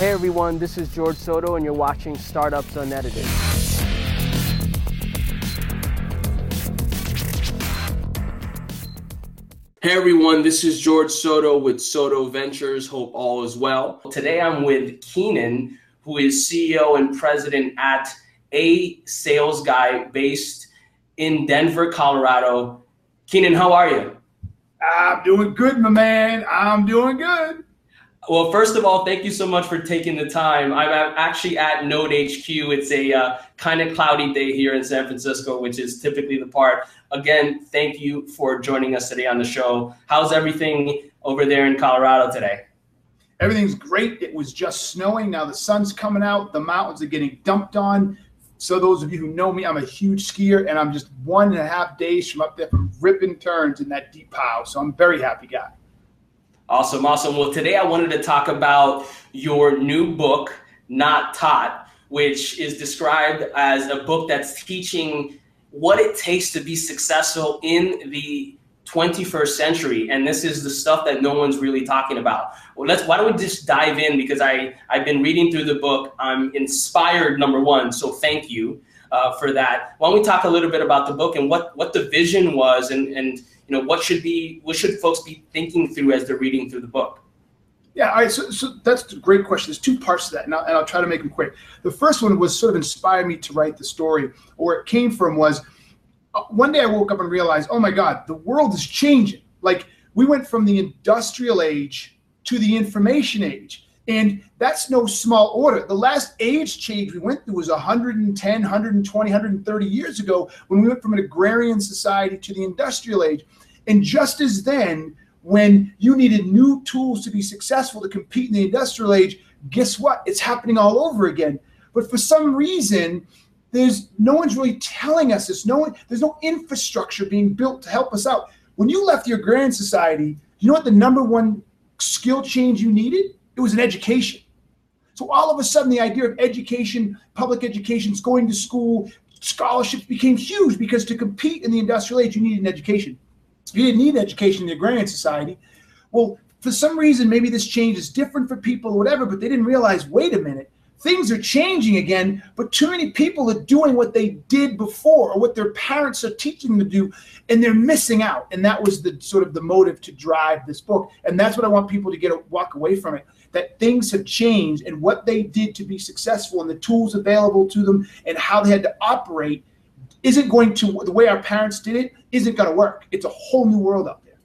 Hey everyone, this is George Soto, and you're watching Startups Unedited. Hey everyone, this is George Soto with Soto Ventures. Hope all is well. Today I'm with Keenan, who is CEO and president at A Sales Guy based in Denver, Colorado. Keenan, how are you? I'm doing good, my man. I'm doing good. Well, first of all, thank you so much for taking the time. I'm actually at Node HQ. It's a uh, kind of cloudy day here in San Francisco, which is typically the part. Again, thank you for joining us today on the show. How's everything over there in Colorado today? Everything's great. It was just snowing. Now the sun's coming out. The mountains are getting dumped on. So those of you who know me, I'm a huge skier, and I'm just one and a half days from up there from ripping turns in that deep pile. So I'm very happy guy. Awesome, awesome. Well, today I wanted to talk about your new book, Not Taught, which is described as a book that's teaching what it takes to be successful in the 21st century. And this is the stuff that no one's really talking about. Well, let's why don't we just dive in because I I've been reading through the book. I'm inspired, number one. So thank you uh, for that. Why don't we talk a little bit about the book and what what the vision was and and you know what should be what should folks be thinking through as they're reading through the book yeah, all right. So, so that's a great question. There's two parts to that, and I'll, and I'll try to make them quick. The first one was sort of inspired me to write the story, or it came from was uh, one day I woke up and realized, oh my God, the world is changing. Like we went from the industrial age to the information age. And that's no small order. The last age change we went through was 110, 120, 130 years ago when we went from an agrarian society to the industrial age. And just as then, when you needed new tools to be successful to compete in the industrial age, guess what? It's happening all over again. But for some reason, there's no one's really telling us this. No one, there's no infrastructure being built to help us out. When you left your grand society, you know what the number one skill change you needed? It was an education. So all of a sudden, the idea of education, public education, going to school, scholarships became huge because to compete in the industrial age, you needed an education. You didn't need education in the agrarian society. Well, for some reason, maybe this change is different for people or whatever, but they didn't realize, wait a minute, things are changing again, but too many people are doing what they did before or what their parents are teaching them to do, and they're missing out. And that was the sort of the motive to drive this book. And that's what I want people to get a, walk away from it. That things have changed and what they did to be successful and the tools available to them and how they had to operate isn't going to the way our parents did it isn't going to work. It's a whole new world out there.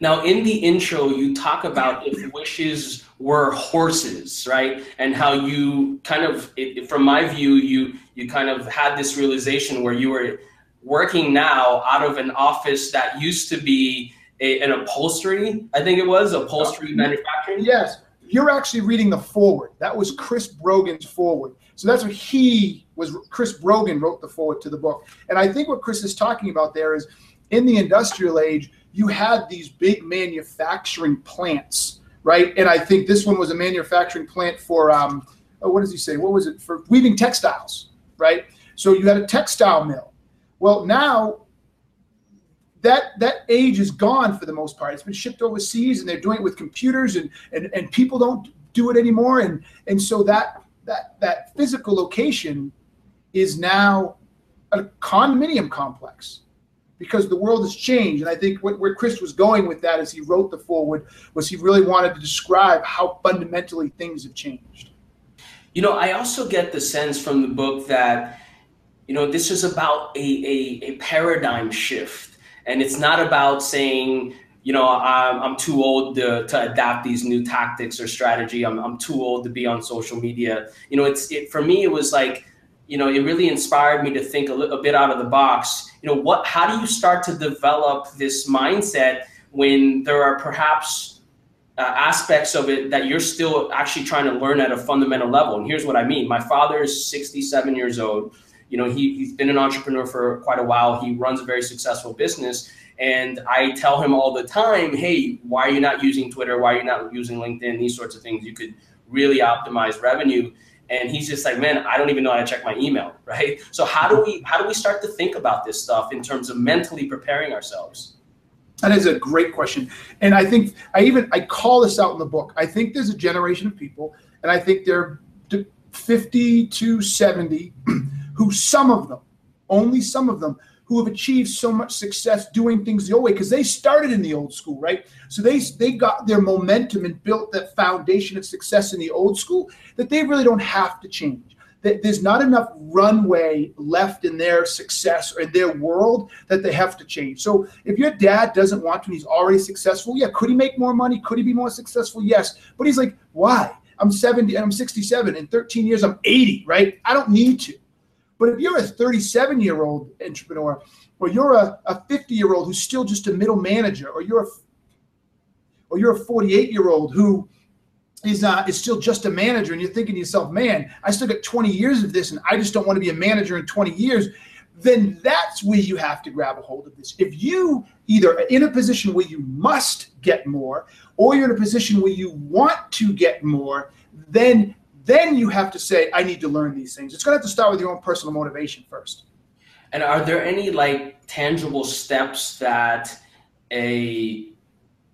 Now, in the intro, you talk about if wishes were horses, right? And how you kind of, it, from my view, you you kind of had this realization where you were working now out of an office that used to be a, an upholstery. I think it was upholstery manufacturing. Yes, you're actually reading the forward. That was Chris Brogan's forward. So that's what he was. Chris Brogan wrote the forward to the book, and I think what Chris is talking about there is in the industrial age, you had these big manufacturing plants, right? And I think this one was a manufacturing plant for um, oh, what does he say? What was it for weaving textiles, right? So you had a textile mill. Well, now that that age is gone for the most part. It's been shipped overseas, and they're doing it with computers, and and, and people don't do it anymore. And and so that that that physical location is now a condominium complex because the world has changed. And I think what, where Chris was going with that as he wrote the forward was he really wanted to describe how fundamentally things have changed. You know, I also get the sense from the book that, you know, this is about a, a, a paradigm shift. And it's not about saying, you know, I'm, I'm too old to, to adapt these new tactics or strategy. I'm, I'm too old to be on social media. You know, it's it, for me, it was like, you know, it really inspired me to think a, little, a bit out of the box. You know, what, how do you start to develop this mindset when there are perhaps uh, aspects of it that you're still actually trying to learn at a fundamental level? And here's what I mean. My father is 67 years old. You know, he, he's been an entrepreneur for quite a while. He runs a very successful business and I tell him all the time, hey, why are you not using Twitter? Why are you not using LinkedIn? These sorts of things. You could really optimize revenue. And he's just like, man, I don't even know how to check my email, right? So how do we how do we start to think about this stuff in terms of mentally preparing ourselves? That is a great question. And I think I even I call this out in the book. I think there's a generation of people, and I think they're 50 to 70, who some of them, only some of them, who have achieved so much success doing things the old way because they started in the old school, right? So they they got their momentum and built that foundation of success in the old school that they really don't have to change That there's not enough runway left in their success or in their world that they have to change. So if your dad doesn't want to, and he's already successful. Yeah, could he make more money? Could he be more successful? Yes. But he's like, why? I'm 70, I'm 67. In 13 years, I'm 80, right? I don't need to. But if you're a 37 year old entrepreneur, or you're a, a 50 year old who's still just a middle manager, or you're a or you're a 48 year old who is uh, is still just a manager, and you're thinking to yourself, man, I still got 20 years of this, and I just don't want to be a manager in 20 years. Then that's where you have to grab a hold of this. If you either are in a position where you must get more, or you're in a position where you want to get more, then then you have to say, I need to learn these things. It's going to have to start with your own personal motivation first. And are there any like tangible steps that a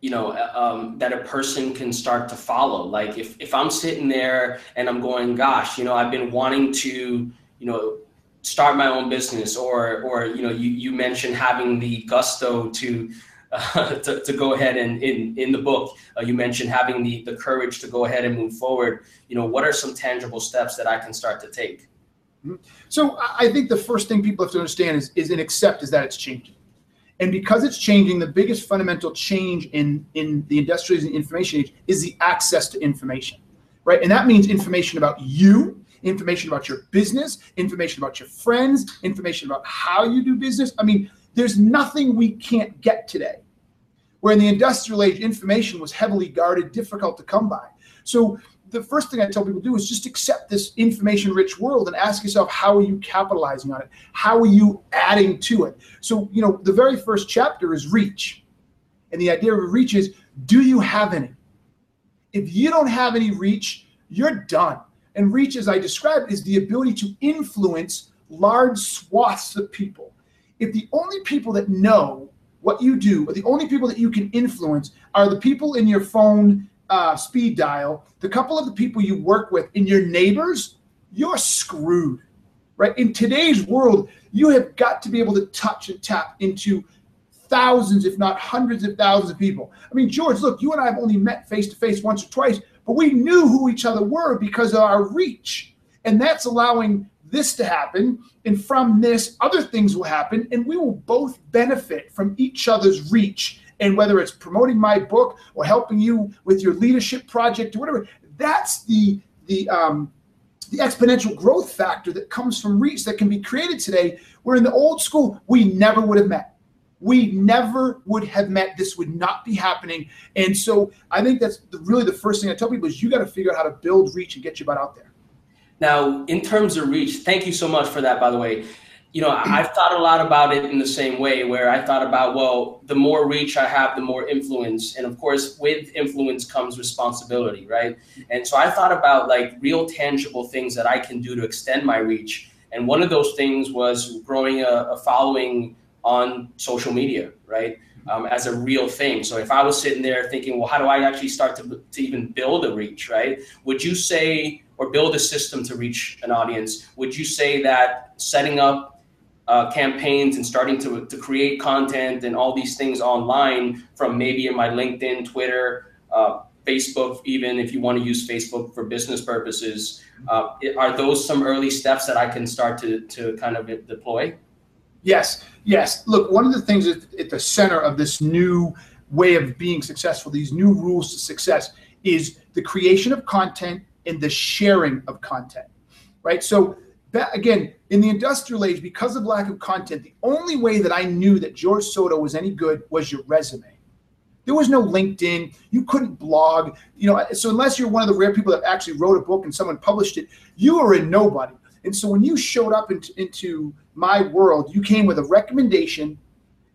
you know um, that a person can start to follow like if, if i'm sitting there and i'm going gosh you know i've been wanting to you know start my own business or or you know you, you mentioned having the gusto to to, to go ahead and in in the book uh, you mentioned having the the courage to go ahead and move forward you know what are some tangible steps that i can start to take mm-hmm. so i think the first thing people have to understand is is and accept is that it's changing and because it's changing, the biggest fundamental change in, in the industrial information age is the access to information, right? And that means information about you, information about your business, information about your friends, information about how you do business. I mean, there's nothing we can't get today. Where in the industrial age, information was heavily guarded, difficult to come by. So the first thing I tell people to do is just accept this information rich world and ask yourself, how are you capitalizing on it? How are you adding to it? So, you know, the very first chapter is reach. And the idea of reach is do you have any? If you don't have any reach, you're done. And reach, as I described, is the ability to influence large swaths of people. If the only people that know what you do, the only people that you can influence are the people in your phone uh, speed dial, the couple of the people you work with and your neighbors, you're screwed, right? In today's world, you have got to be able to touch and tap into thousands, if not hundreds of thousands of people. I mean, George, look, you and I have only met face to face once or twice, but we knew who each other were because of our reach. And that's allowing this to happen. And from this, other things will happen, and we will both benefit from each other's reach and whether it's promoting my book or helping you with your leadership project or whatever, that's the the um, the exponential growth factor that comes from reach that can be created today. Where in the old school, we never would have met. We never would have met. This would not be happening. And so I think that's the, really the first thing I tell people is you got to figure out how to build reach and get your butt out there. Now, in terms of reach, thank you so much for that, by the way you know, I've thought a lot about it in the same way where I thought about, well, the more reach I have, the more influence. And of course, with influence comes responsibility, right? And so I thought about like real tangible things that I can do to extend my reach. And one of those things was growing a, a following on social media, right? Um, as a real thing. So if I was sitting there thinking, well, how do I actually start to, to even build a reach, right? Would you say, or build a system to reach an audience, would you say that setting up uh, campaigns and starting to, to create content and all these things online from maybe in my LinkedIn, Twitter, uh, Facebook, even if you want to use Facebook for business purposes. Uh, are those some early steps that I can start to, to kind of deploy? Yes, yes. Look, one of the things at the center of this new way of being successful, these new rules to success, is the creation of content and the sharing of content, right? So that again in the industrial age because of lack of content the only way that i knew that george soto was any good was your resume. There was no linkedin. You couldn't blog. You know so unless you're one of the rare people that actually wrote a book and someone published it you were a nobody. And so when you showed up into, into my world you came with a recommendation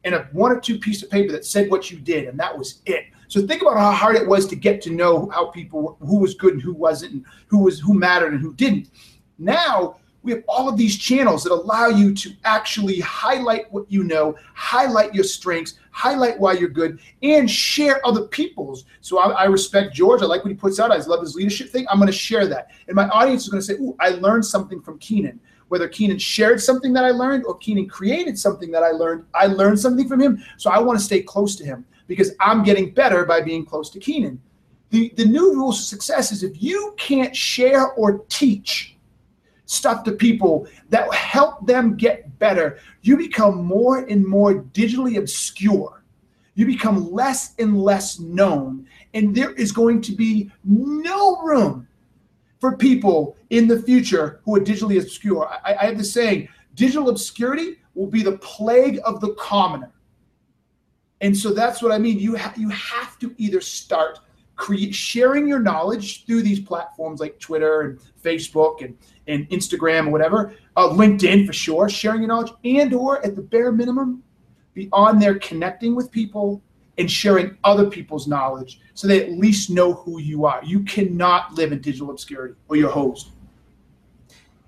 and a one or two piece of paper that said what you did and that was it so think about how hard it was to get to know how people who was good and who wasn't and who was who mattered and who didn't now we have all of these channels that allow you to actually highlight what you know, highlight your strengths, highlight why you're good, and share other people's. So I, I respect George. I like what he puts out. I love his leadership thing. I'm going to share that. And my audience is going to say, Ooh, I learned something from Keenan. Whether Keenan shared something that I learned or Keenan created something that I learned, I learned something from him. So I want to stay close to him because I'm getting better by being close to Keenan. The, the new rules of success is if you can't share or teach stuff to people that help them get better, you become more and more digitally obscure. You become less and less known. And there is going to be no room for people in the future who are digitally obscure. I, I have this saying digital obscurity will be the plague of the commoner. And so that's what I mean. You, ha- you have to either start create sharing your knowledge through these platforms like Twitter and Facebook and, and Instagram or whatever, uh, LinkedIn for sure, sharing your knowledge, and or at the bare minimum, be on there connecting with people and sharing other people's knowledge so they at least know who you are. You cannot live in digital obscurity or your host.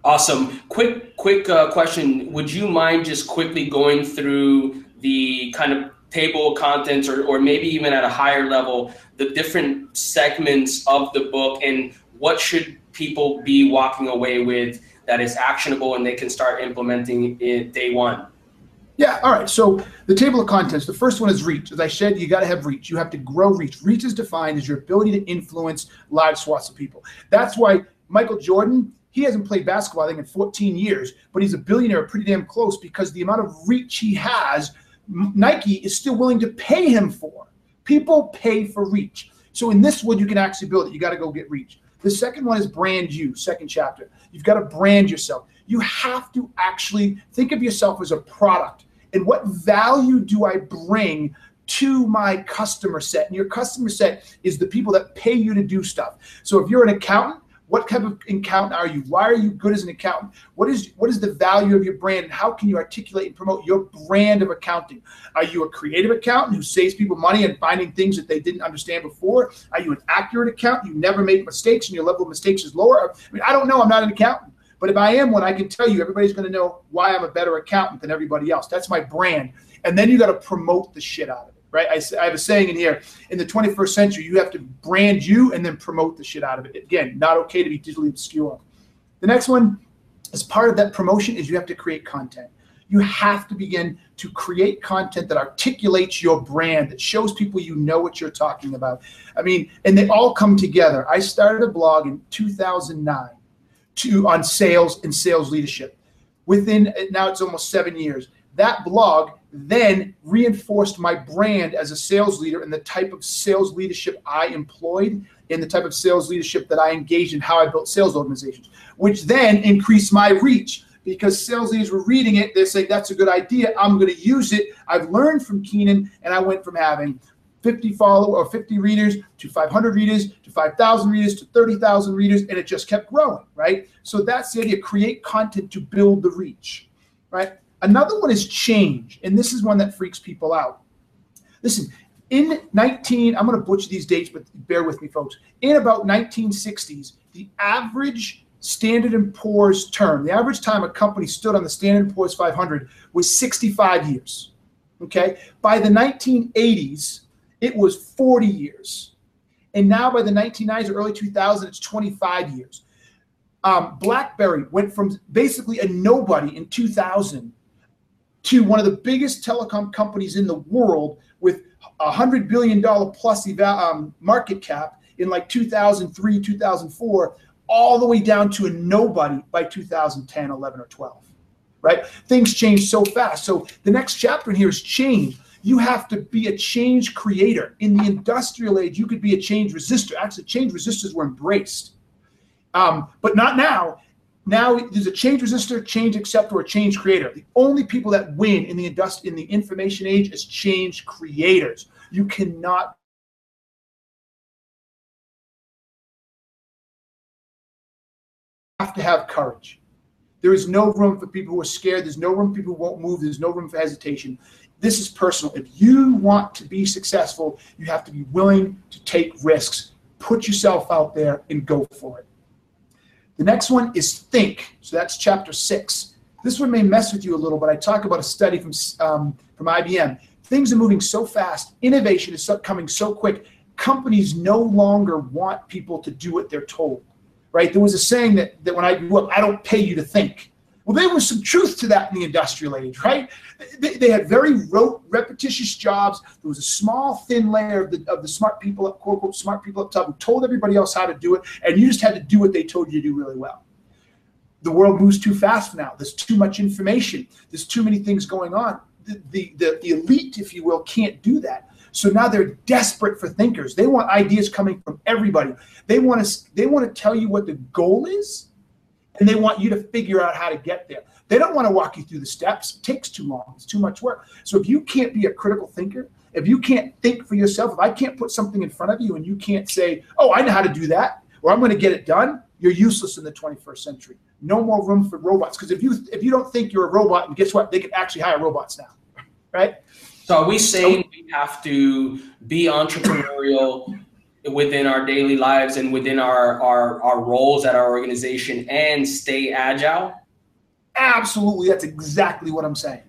Awesome. Quick, quick uh, question. Would you mind just quickly going through the kind of table of contents or, or maybe even at a higher level the different segments of the book and what should people be walking away with that is actionable and they can start implementing it day one? Yeah all right. So the table of contents the first one is reach. As i said you got to have reach. You have to grow reach. Reach is defined as your ability to influence large swaths of people. That's why michael jordan he hasn't played basketball i think in 14 years but he's a billionaire pretty damn close because the amount of reach he has Nike is still willing to pay him for. People pay for reach. So in this one, you can actually build it. You got to go get reach. The second one is brand you, second chapter. You've got to brand yourself. You have to actually think of yourself as a product. And what value do I bring to my customer set? And your customer set is the people that pay you to do stuff. So if you're an accountant, what type of accountant are you? Why are you good as an accountant? What is what is the value of your brand and how can you articulate and promote your brand of accounting? Are you a creative accountant who saves people money and finding things that they didn't understand before? Are you an accurate accountant? You never make mistakes and your level of mistakes is lower. I mean, I don't know. I'm not an accountant. But if I am one, I can tell you everybody's going to know why I'm a better accountant than everybody else. That's my brand. And then you got to promote the shit out of it right? I, I have a saying in here in the 21st century, you have to brand you and then promote the shit out of it. Again, not okay to be digitally obscure. The next one, as part of that promotion, is you have to create content. You have to begin to create content that articulates your brand, that shows people you know what you're talking about. I mean, and they all come together. I started a blog in 2009 to on sales and sales leadership. Within now it's almost seven years. That blog then reinforced my brand as a sales leader and the type of sales leadership I employed and the type of sales leadership that I engaged in, how I built sales organizations, which then increased my reach because sales leaders were reading it. They're saying, that's a good idea. I'm going to use it. I've learned from Keenan, and I went from having 50 follow or 50 readers to 500 readers to 5,000 readers to 30,000 readers, and it just kept growing, right? So that's the idea create content to build the reach, right? Another one is change, and this is one that freaks people out. Listen, in 19, I'm going to butcher these dates, but bear with me, folks. In about 1960s, the average Standard & Poor's term, the average time a company stood on the Standard & Poor's 500 was 65 years. Okay? By the 1980s, it was 40 years. And now by the 1990s or early 2000s, it's 25 years. Um, BlackBerry went from basically a nobody in 2000 to one of the biggest telecom companies in the world with a hundred billion dollar plus um, market cap in like 2003, 2004, all the way down to a nobody by 2010, 11, or 12. Right? Things change so fast. So the next chapter in here is change. You have to be a change creator. In the industrial age, you could be a change resistor. Actually, change resistors were embraced, um, but not now now there's a change resistor, change acceptor, or change creator. The only people that win in the industri- in the information age is change creators. You cannot have to have courage. There is no room for people who are scared. There's no room for people who won't move. There's no room for hesitation. This is personal. If you want to be successful, you have to be willing to take risks. Put yourself out there and go for it. The next one is think. So that's chapter six. This one may mess with you a little, but I talk about a study from um, from IBM. Things are moving so fast. Innovation is coming so quick. Companies no longer want people to do what they're told. Right? There was a saying that, that when I grew up, I don't pay you to think. Well, there was some truth to that in the industrial age, right? They, they, had very rote, repetitious jobs. There was a small, thin layer of the, of the smart people, up, quote unquote, smart people up top who told everybody else how to do it, and you just had to do what they told you to do really well. The world moves too fast now. There's too much information. There's too many things going on. The, the, the, the elite, if you will, can't do that. So now they're desperate for thinkers. They want ideas coming from everybody. They want to they want to tell you what the goal is and they want you to figure out how to get there. They don't want to walk you through the steps. It takes too long. It's too much work. So if you can't be a critical thinker, if you can't think for yourself, if I can't put something in front of you and you can't say, "Oh, I know how to do that," or "I'm going to get it done," you're useless in the 21st century. No more room for robots because if you if you don't think you're a robot, and guess what? They can actually hire robots now, right? So are we saying we have to be entrepreneurial within our daily lives and within our, our, our roles at our organization and stay agile? Absolutely. That's exactly what I'm saying.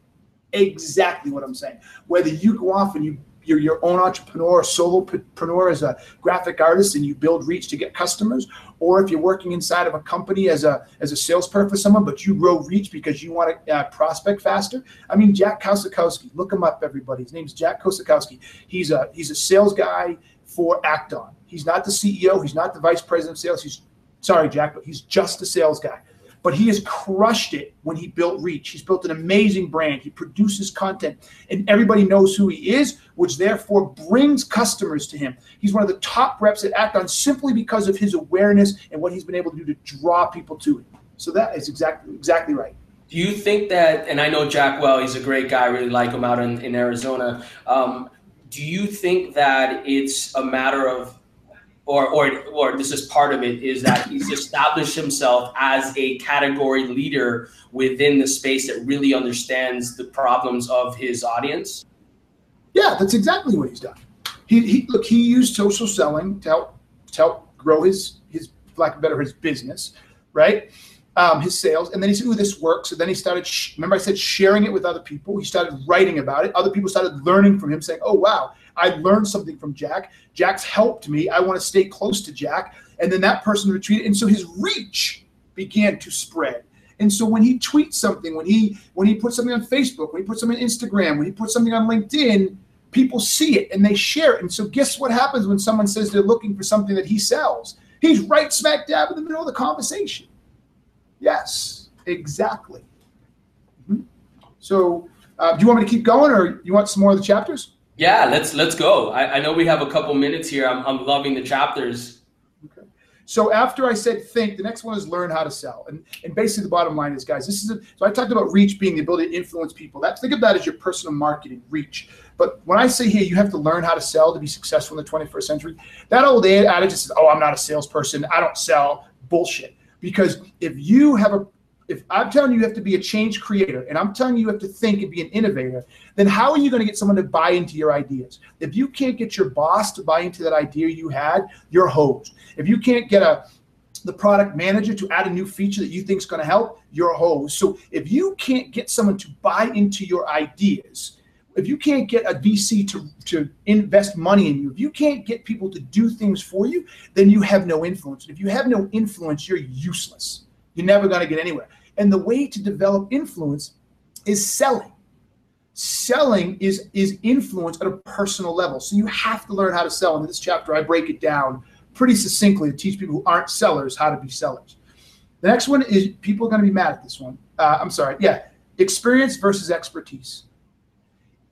Exactly what I'm saying. Whether you go off and you you're your own entrepreneur, solopreneur as a graphic artist, and you build reach to get customers, or if you're working inside of a company as a as a salesperson for someone, but you grow reach because you want to uh, prospect faster. I mean, Jack Kosakowski, look him up, everybody. His name's Jack Kosakowski. He's a he's a sales guy for Act-On. He's not the CEO. He's not the vice president of sales. He's sorry, Jack, but he's just a sales guy. But he has crushed it when he built Reach. He's built an amazing brand. He produces content, and everybody knows who he is, which therefore brings customers to him. He's one of the top reps at Act-On simply because of his awareness and what he's been able to do to draw people to it. So that is exactly exactly right. Do you think that, and I know Jack well, he's a great guy, I really like him out in, in Arizona. Um, do you think that it's a matter of or, or, or this is part of it is that he's established himself as a category leader within the space that really understands the problems of his audience yeah that's exactly what he's done he, he look he used social selling to help to help grow his his lack of better his business right um, his sales, and then he said, "Ooh, this works." And then he started. Sh- remember, I said sharing it with other people. He started writing about it. Other people started learning from him, saying, "Oh, wow, I learned something from Jack. Jack's helped me. I want to stay close to Jack." And then that person retweeted, and so his reach began to spread. And so when he tweets something, when he when he puts something on Facebook, when he puts something on Instagram, when he puts something on LinkedIn, people see it and they share it. And so guess what happens when someone says they're looking for something that he sells? He's right smack dab in the middle of the conversation. Yes, exactly. Mm-hmm. So, uh, do you want me to keep going, or you want some more of the chapters? Yeah, let's let's go. I, I know we have a couple minutes here. I'm, I'm loving the chapters. Okay. So after I said think, the next one is learn how to sell. And, and basically the bottom line is, guys, this is a, so I talked about reach being the ability to influence people. That think of that as your personal marketing reach. But when I say here you have to learn how to sell to be successful in the 21st century, that old adage says, "Oh, I'm not a salesperson. I don't sell." Bullshit. Because if you have a if I'm telling you you have to be a change creator and I'm telling you you have to think and be an innovator, then how are you going to get someone to buy into your ideas? If you can't get your boss to buy into that idea you had, you're hosed. If you can't get a the product manager to add a new feature that you think is going to help, you're hosed. So if you can't get someone to buy into your ideas, if you can't get a VC to, to invest money in you, if you can't get people to do things for you, then you have no influence. And If you have no influence, you're useless. You're never going to get anywhere. And the way to develop influence is selling. Selling is, is influence at a personal level. So you have to learn how to sell. In this chapter, I break it down pretty succinctly to teach people who aren't sellers how to be sellers. The next one is people are going to be mad at this one. Uh, I'm sorry. Yeah. Experience versus expertise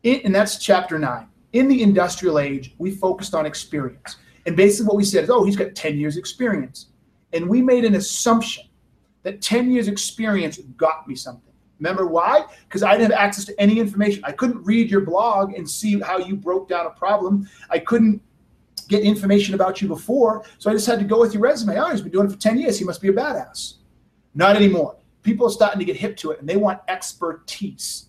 in, and that's chapter nine. In the industrial age, we focused on experience. And basically, what we said is, oh, he's got 10 years' experience. And we made an assumption that 10 years' experience got me something. Remember why? Because I didn't have access to any information. I couldn't read your blog and see how you broke down a problem. I couldn't get information about you before. So I just had to go with your resume. Oh, he's been doing it for 10 years. He must be a badass. Not anymore. People are starting to get hip to it and they want expertise.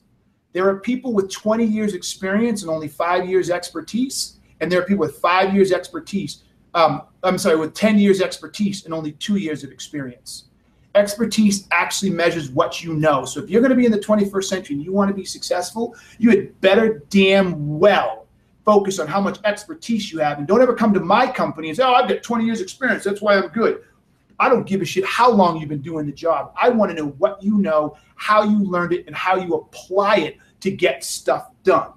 There are people with 20 years experience and only five years expertise, and there are people with five years expertise. Um, I'm sorry, with 10 years expertise and only two years of experience. Expertise actually measures what you know. So if you're going to be in the 21st century and you want to be successful, you had better damn well focus on how much expertise you have. And don't ever come to my company and say, oh, I've got 20 years experience. That's why I'm good. I don't give a shit how long you've been doing the job. I want to know what you know, how you learned it, and how you apply it to get stuff done.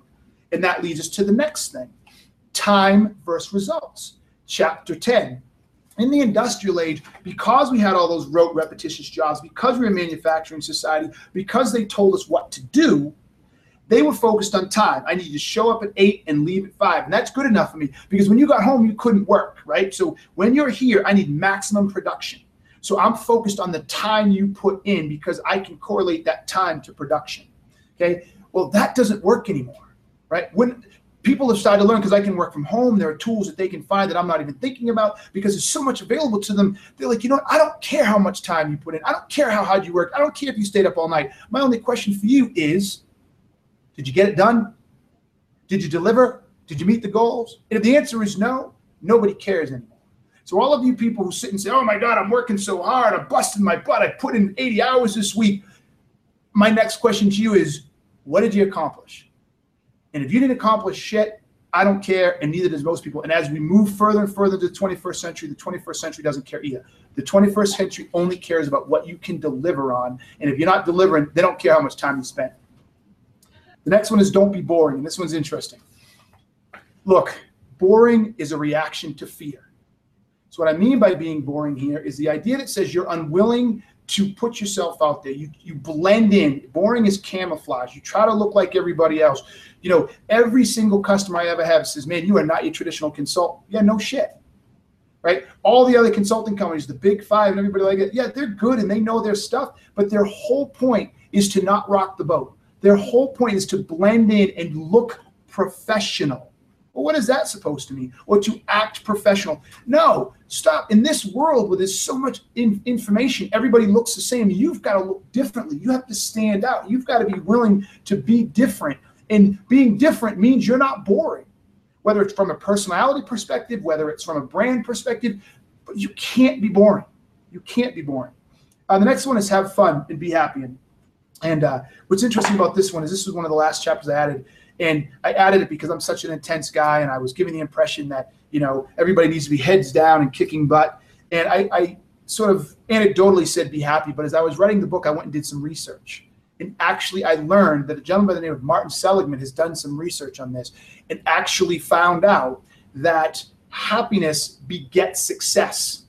And that leads us to the next thing time versus results. Chapter 10. In the industrial age, because we had all those rote, repetitious jobs, because we were a manufacturing society, because they told us what to do, they were focused on time. I need to show up at eight and leave at five. And that's good enough for me because when you got home, you couldn't work, right? So when you're here, I need maximum production. So I'm focused on the time you put in because I can correlate that time to production. Okay. Well, that doesn't work anymore, right? When people have started to learn because I can work from home, there are tools that they can find that I'm not even thinking about because there's so much available to them. They're like, you know what? I don't care how much time you put in. I don't care how hard you work. I don't care if you stayed up all night. My only question for you is did you get it done? Did you deliver? Did you meet the goals? And if the answer is no, nobody cares anymore. So all of you people who sit and say, "Oh my God, I'm working so hard. I'm busting my butt. I put in 80 hours this week." My next question to you is, what did you accomplish? And if you didn't accomplish shit, I don't care, and neither does most people. And as we move further and further to the 21st century, the 21st century doesn't care either. The 21st century only cares about what you can deliver on. And if you're not delivering, they don't care how much time you spent. The next one is don't be boring. And this one's interesting. Look, boring is a reaction to fear. So, what I mean by being boring here is the idea that says you're unwilling to put yourself out there. You, you blend in. Boring is camouflage. You try to look like everybody else. You know, every single customer I ever have says, Man, you are not your traditional consultant. Yeah, no shit. Right? All the other consulting companies, the big five and everybody like it, yeah, they're good and they know their stuff, but their whole point is to not rock the boat. Their whole point is to blend in and look professional. Well, what is that supposed to mean? Or to act professional? No, stop. In this world where there's so much in- information, everybody looks the same. You've got to look differently. You have to stand out. You've got to be willing to be different. And being different means you're not boring, whether it's from a personality perspective, whether it's from a brand perspective, but you can't be boring. You can't be boring. Uh, the next one is have fun and be happy. And and uh, what's interesting about this one is this was one of the last chapters I added, and I added it because I'm such an intense guy, and I was giving the impression that you know everybody needs to be heads down and kicking butt. And I, I sort of anecdotally said be happy, but as I was writing the book, I went and did some research, and actually I learned that a gentleman by the name of Martin Seligman has done some research on this, and actually found out that happiness begets success.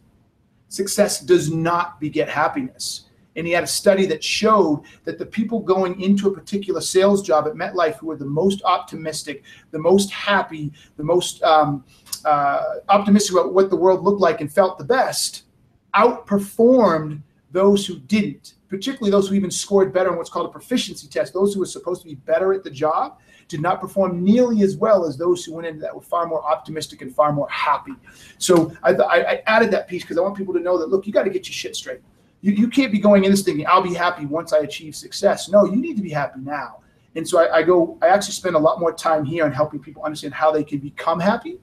Success does not beget happiness and he had a study that showed that the people going into a particular sales job at MetLife who were the most optimistic, the most happy, the most um, uh, optimistic about what the world looked like and felt the best, outperformed those who didn't, particularly those who even scored better on what's called a proficiency test. Those who were supposed to be better at the job did not perform nearly as well as those who went into that were far more optimistic and far more happy. So I, I added that piece because I want people to know that look, you got to get your shit straight. You, you can't be going in this thinking, I'll be happy once I achieve success. No, you need to be happy now. And so I, I go, I actually spend a lot more time here on helping people understand how they can become happy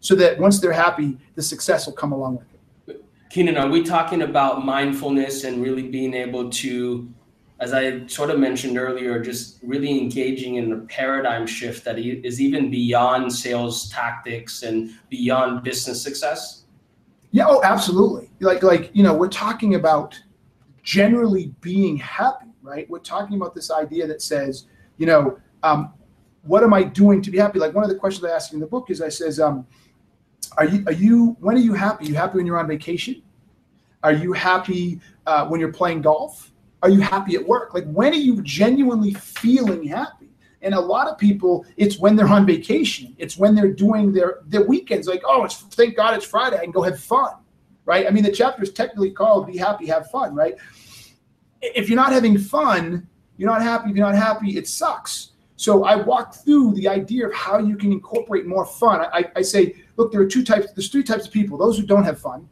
so that once they're happy, the success will come along with it. Keenan, are we talking about mindfulness and really being able to, as I sort of mentioned earlier, just really engaging in a paradigm shift that is even beyond sales tactics and beyond business success? Yeah, oh, absolutely. Like, like you know, we're talking about generally being happy, right? We're talking about this idea that says, you know, um, what am I doing to be happy? Like one of the questions I ask in the book is, I says, um, are you, are you, when are you happy? Are you happy when you're on vacation? Are you happy uh, when you're playing golf? Are you happy at work? Like, when are you genuinely feeling happy? And a lot of people, it's when they're on vacation. It's when they're doing their their weekends. Like, oh, it's thank God it's Friday. I can go have fun, right? I mean, the chapter is technically called "Be Happy, Have Fun," right? If you're not having fun, you're not happy. If you're not happy, it sucks. So I walk through the idea of how you can incorporate more fun. I, I say, look, there are two types. There's three types of people: those who don't have fun,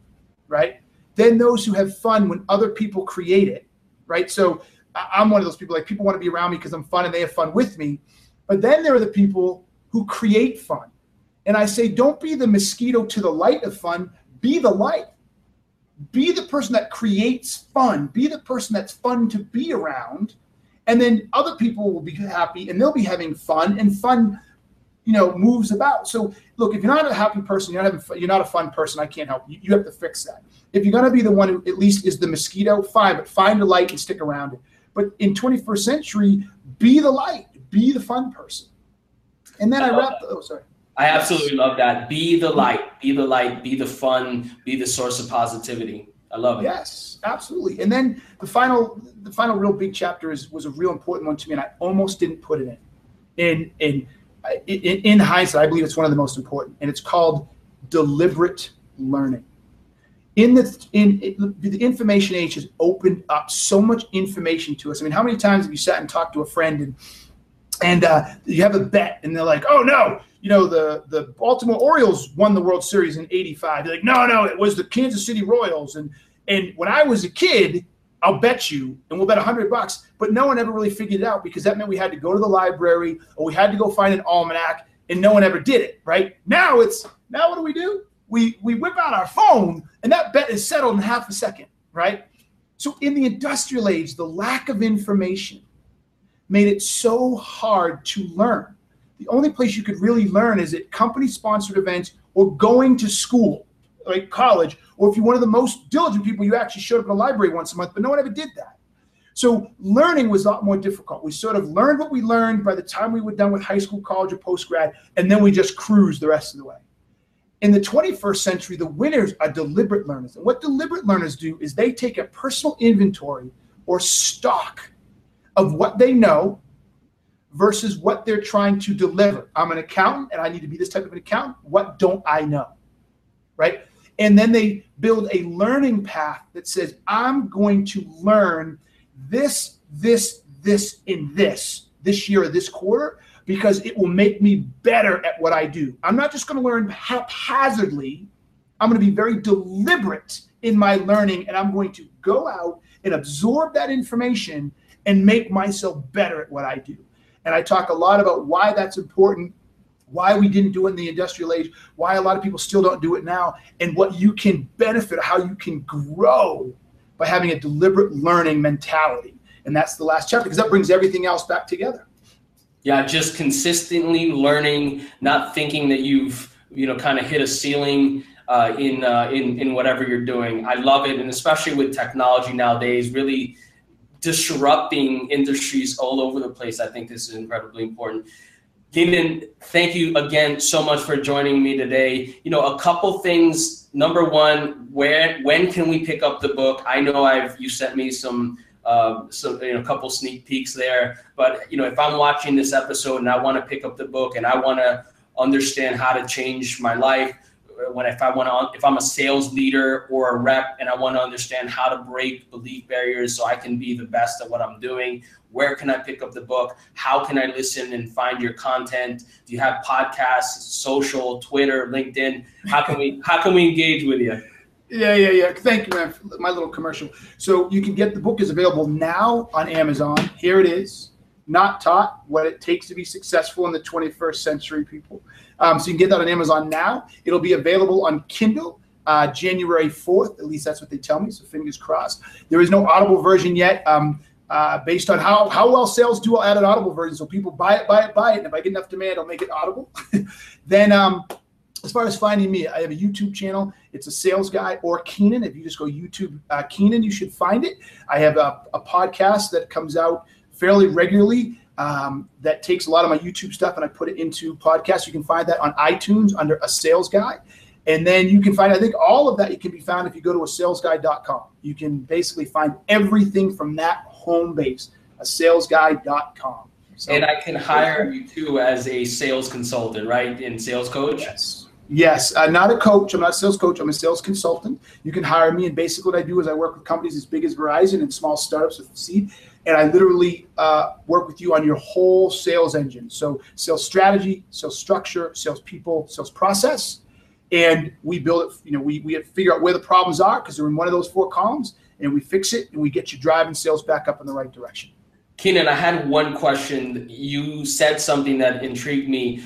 right? Then those who have fun when other people create it, right? So I'm one of those people like people want to be around me because I'm fun and they have fun with me. But then there are the people who create fun. And I say, don't be the mosquito to the light of fun, be the light. be the person that creates fun, be the person that's fun to be around, and then other people will be happy and they'll be having fun and fun you know moves about so look if you're not a happy person you're not having, you're not a fun person i can't help you you have to fix that if you're to be the one who at least is the mosquito fine but find a light and stick around it but in 21st century be the light be the fun person. And then i, I wrap oh sorry. I absolutely love that. Be the light be the light be the fun be the source of positivity. I love it. Yes absolutely. And then the final the final real big chapter is was a real important one to me and i almost didn't put it in. In in in, in hindsight, I believe it's one of the most important, and it's called deliberate learning. In the in, in the information age has opened up so much information to us. I mean, how many times have you sat and talked to a friend and and uh, you have a bet, and they're like, "Oh no, you know the the Baltimore Orioles won the World Series in '85." They're like, "No, no, it was the Kansas City Royals." And and when I was a kid, I'll bet you, and we'll bet a hundred bucks. But no one ever really figured it out because that meant we had to go to the library or we had to go find an almanac, and no one ever did it. Right now, it's now what do we do? We we whip out our phone, and that bet is settled in half a second. Right. So in the industrial age, the lack of information made it so hard to learn. The only place you could really learn is at company-sponsored events or going to school, like college, or if you're one of the most diligent people, you actually showed up in a library once a month, but no one ever did that. So learning was a lot more difficult. We sort of learned what we learned by the time we were done with high school, college, or post grad, and then we just cruised the rest of the way. In the 21st century, the winners are deliberate learners. And what deliberate learners do is they take a personal inventory or stock of what they know versus what they're trying to deliver. I'm an accountant and I need to be this type of an accountant. What don't I know? Right? And then they build a learning path that says, I'm going to learn this, this, this, and this this year or this quarter because it will make me better at what I do. I'm not just going to learn haphazardly. I'm going to be very deliberate in my learning and I'm going to go out and absorb that information and make myself better at what I do. And I talk a lot about why that's important why we didn't do it in the industrial age, why a lot of people still don't do it now, and what you can benefit, how you can grow by having a deliberate learning mentality. And that's the last chapter because that brings everything else back together. Yeah, just consistently learning, not thinking that you've you know kind of hit a ceiling uh, in uh, in in whatever you're doing. I love it, and especially with technology nowadays, really disrupting industries all over the place. I think this is incredibly important. Keenan, thank you again so much for joining me today. You know, a couple things. Number one, where when can we pick up the book? I know I've you sent me some uh, some you know a couple sneak peeks there, but you know if I'm watching this episode and I want to pick up the book and I want to understand how to change my life, when if I want to if I'm a sales leader or a rep and I want to understand how to break belief barriers so I can be the best at what I'm doing where can I pick up the book? How can I listen and find your content? Do you have podcasts, social, Twitter, LinkedIn? How can we how can we engage with you? Yeah, yeah, yeah. Thank you, man. My little commercial. So you can get the book is available now on Amazon. Here it is. Not taught what it takes to be successful in the 21st century, people. Um, so you can get that on Amazon now. It'll be available on Kindle uh, January 4th. At least that's what they tell me. So fingers crossed. There is no Audible version yet. Um, uh, based on how, how well sales do, I'll add an Audible version. So people buy it, buy it, buy it. And if I get enough demand, I'll make it Audible. then um, as far as finding me, I have a YouTube channel. It's a sales guy or Keenan. If you just go YouTube uh, Keenan, you should find it. I have a, a podcast that comes out fairly regularly um, that takes a lot of my YouTube stuff and I put it into podcasts. You can find that on iTunes under a sales guy. And then you can find, I think all of that it can be found if you go to a salesguy.com. You can basically find everything from that home base, a salesguy.com. So, and I can hire you too as a sales consultant, right? In sales coach? Yes. Yes, uh, not a coach. I'm not a sales coach. I'm a sales consultant. You can hire me, and basically what I do is I work with companies as big as Verizon and small startups with seed, and I literally uh, work with you on your whole sales engine. So sales strategy, sales structure, sales people, sales process, and we build it. You know, we we figure out where the problems are because they're in one of those four columns, and we fix it and we get you driving sales back up in the right direction. Keenan, I had one question. You said something that intrigued me.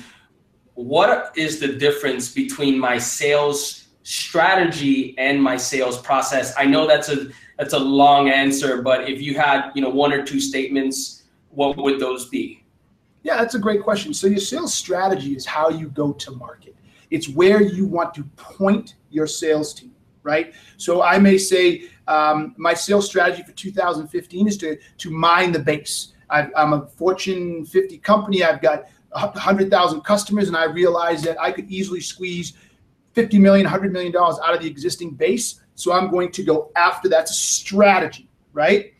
What is the difference between my sales strategy and my sales process? I know that's a that's a long answer, but if you had you know one or two statements, what would those be? Yeah, that's a great question. So your sales strategy is how you go to market. It's where you want to point your sales team, right? So I may say um, my sales strategy for 2015 is to to mine the base. i am a Fortune 50 company. I've got 100,000 customers, and I realized that I could easily squeeze 50 million, 100 million dollars out of the existing base. So I'm going to go after that. strategy, right?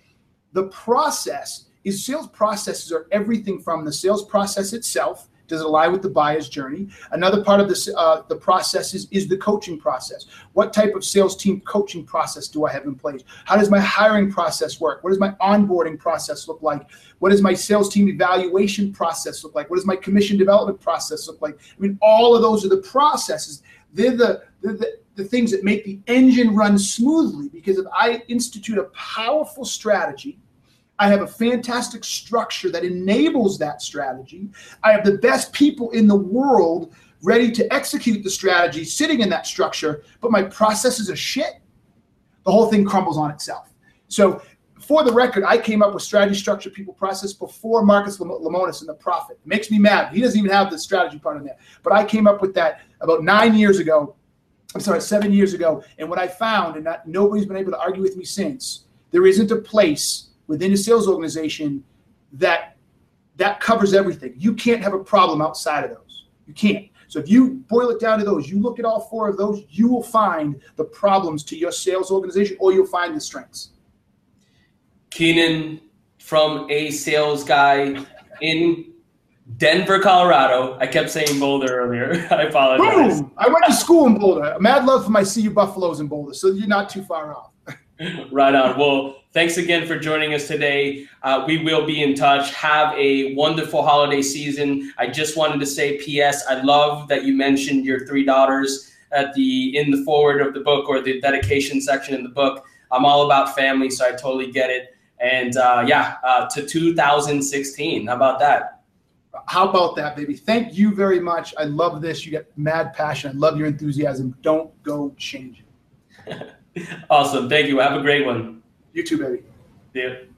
The process is sales processes are everything from the sales process itself does it align with the buyer's journey? Another part of this, uh, the process is, is the coaching process. What type of sales team coaching process do I have in place? How does my hiring process work? What does my onboarding process look like? What does my sales team evaluation process look like? What does my commission development process look like? I mean, all of those are the processes. They're the, the, the things that make the engine run smoothly because if I institute a powerful strategy, I have a fantastic structure that enables that strategy. I have the best people in the world ready to execute the strategy sitting in that structure, but my processes are shit. The whole thing crumbles on itself. So, for the record, I came up with strategy, structure, people, process before Marcus Lemonis and the Profit. It makes me mad. He doesn't even have the strategy part in there. But I came up with that about nine years ago. I'm sorry, seven years ago. And what I found, and not, nobody's been able to argue with me since, there isn't a place within a sales organization that that covers everything. You can't have a problem outside of those. You can't. So if you boil it down to those, you look at all four of those, you will find the problems to your sales organization or you'll find the strengths. Keenan from a sales guy in Denver, Colorado. I kept saying Boulder earlier. I apologize. Boom! I went to school in Boulder. Mad love for my CU Buffaloes in Boulder, so you're not too far off. right on. Well, thanks again for joining us today. Uh, we will be in touch. Have a wonderful holiday season. I just wanted to say, P.S. I love that you mentioned your three daughters at the in the foreword of the book or the dedication section in the book. I'm all about family, so I totally get it. And uh, yeah, uh, to 2016. How about that? How about that, baby? Thank you very much. I love this. You got mad passion. I love your enthusiasm. Don't go change it. awesome. Thank you. Have a great one. You too, baby. See you.